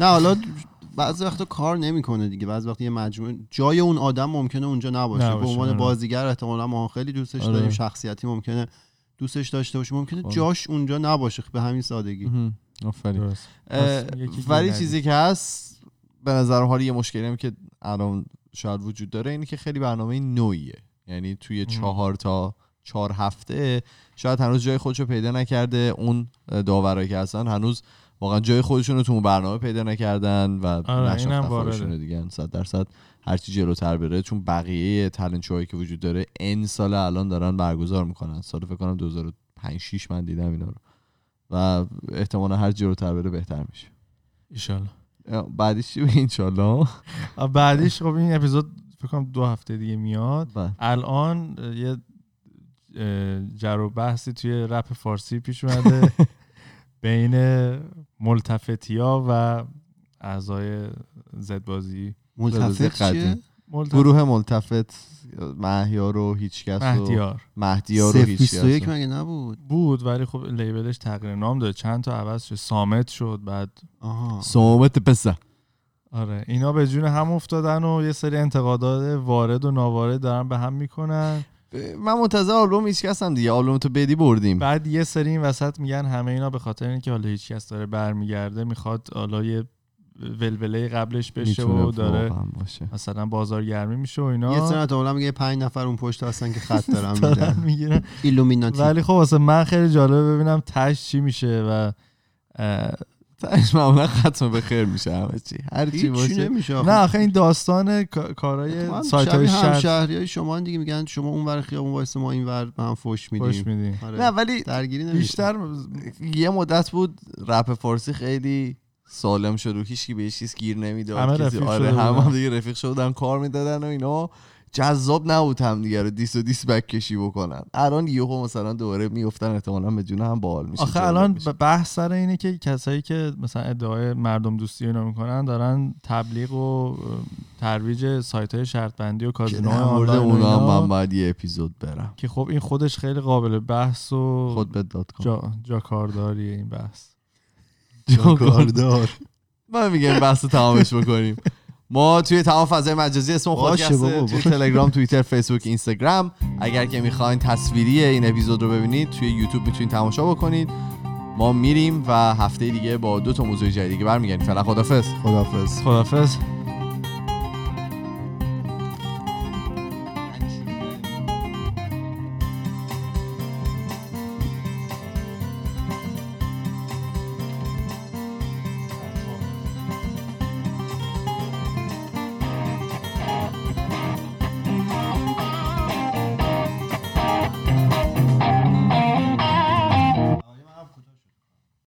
Speaker 2: نه حالا بعضی وقتا کار نمی‌کنه دیگه بعضی وقت یه مجموعه جای اون آدم ممکنه اونجا نباشه, به عنوان
Speaker 3: آره.
Speaker 2: بازیگر احتمالا ما خیلی دوستش
Speaker 1: آره.
Speaker 2: داریم شخصیتی ممکنه دوستش داشته باشه ممکنه
Speaker 1: آره.
Speaker 2: جاش اونجا نباشه به همین سادگی.
Speaker 1: آفرین. ولی چیزی که هست به نظرم حالا یه مشکلی هم که الان شاید وجود داره اینه که خیلی برنامه نوعیه. یعنی توی
Speaker 3: ام.
Speaker 1: چهار تا چهار هفته شاید هنوز جای خودش رو پیدا نکرده. اون داورایی که هستن هنوز واقعا جای خودشون رو تو اون برنامه پیدا نکردن و
Speaker 3: آره،
Speaker 1: دیگه صد درصد هرچی جلوتر بره. چون بقیه تالنت شوهایی که وجود داره ان سال الان دارن برگزار می‌کنن. سال فکر کنم 2005 6 من دیدم اینا رو. و احتمالا هر جلوتر بره بهتر میشه.
Speaker 3: ایشالله.
Speaker 1: بعدش چی
Speaker 3: آه، بعدیش خب این اپیزود فکر کنم دو هفته دیگه میاد.
Speaker 1: بعد.
Speaker 3: الان یه جر و بحثی توی رپ فارسی پیش اومده. بین ملتفتیا و اعضای زد بازی
Speaker 2: ملتفت چیه.
Speaker 3: ملتفت.
Speaker 1: گروه ملتفت مهیار و هیچکس و
Speaker 3: مهدیار.
Speaker 1: مهدیار و هیچکس
Speaker 2: مگه نبود؟
Speaker 3: بود ولی خب لیبلش تغییر نام داد. چند تا عوض شد؟ سامت شد بعد
Speaker 2: آها.
Speaker 1: سومت پسه
Speaker 3: آره اینا به جون هم افتادن و یه سری انتقادات وارد و ناوارد دارن به هم می‌کنن.
Speaker 1: من منتظر آلبوم هیچکس هم دیگه. آلبوم تو بدی بردیم.
Speaker 3: بعد یه سری این وسط میگن همه اینا به خاطر اینکه حالا هیچ کس داره برمیگرده می‌خواد حالا یه ولوله قبلش بشه و داره
Speaker 1: باشه.
Speaker 3: مثلا بازارگرمی میشه و
Speaker 2: یه
Speaker 3: اینا
Speaker 2: سری احتمالاً میگه پنج نفر اون پشت هستن که خط دارن
Speaker 3: می‌گیرن.
Speaker 2: ایلومیناتی.
Speaker 3: ولی خب واسه من خیلی جالبه ببینم تش چی میشه و
Speaker 1: تهش معمولا ختم به خیر میشه همه چی. هر چی باشه.
Speaker 2: نمیشه
Speaker 3: نه آخه این داستان کا- کارهای سایت های شرط
Speaker 2: همشهری های شما دیگه میگن شما اون ور خیابون وایسا ما این ور به هم فوش میدیم. آره.
Speaker 1: نه ولی
Speaker 2: درگیری نمیشه
Speaker 3: بیشتر
Speaker 1: یه مدت بود رپ فارسی خیلی سالم شد و هیچکی به هیچ چیز گیر نمی‌داد.
Speaker 3: همه رفیق
Speaker 1: آره همه. هم دیگه رفیق شدن کار می‌دادن و اینا. جذاب نبود هم دیگه رو diss و diss back کشی بکنن. الان یهو مثلا دوباره میافتن احتمالا به جون هم باحال میشه
Speaker 3: آخه الان
Speaker 1: میشه.
Speaker 3: بحث سر اینه که کسایی که مثلا ادعای مردم دوستی اینا می‌کنن دارن تبلیغ و ترویج سایت های شرط بندی و کازینو
Speaker 1: مورد اونا هم من باید یه اپیزود برم.
Speaker 3: که خب این خودش خیلی قابل بحث و
Speaker 1: خود به دات کام
Speaker 3: جا, جا کارداریه این بحث.
Speaker 2: کاردار
Speaker 1: ما میگم بحث تمامش بکنیم. ما توی تمام فضای مجازی اسم
Speaker 2: بابا.
Speaker 1: توی تلگرام توییتر فیسبوک اینستاگرام. اگر که می‌خواین تصویری این اپیزود رو ببینید توی یوتیوب می‌تونید تماشا بکنید. ما میریم و هفته دیگه با دو تا موضوع جدید دیگه برمیگردیم. فعلا خدافظ
Speaker 2: خدافظ
Speaker 3: خدافظ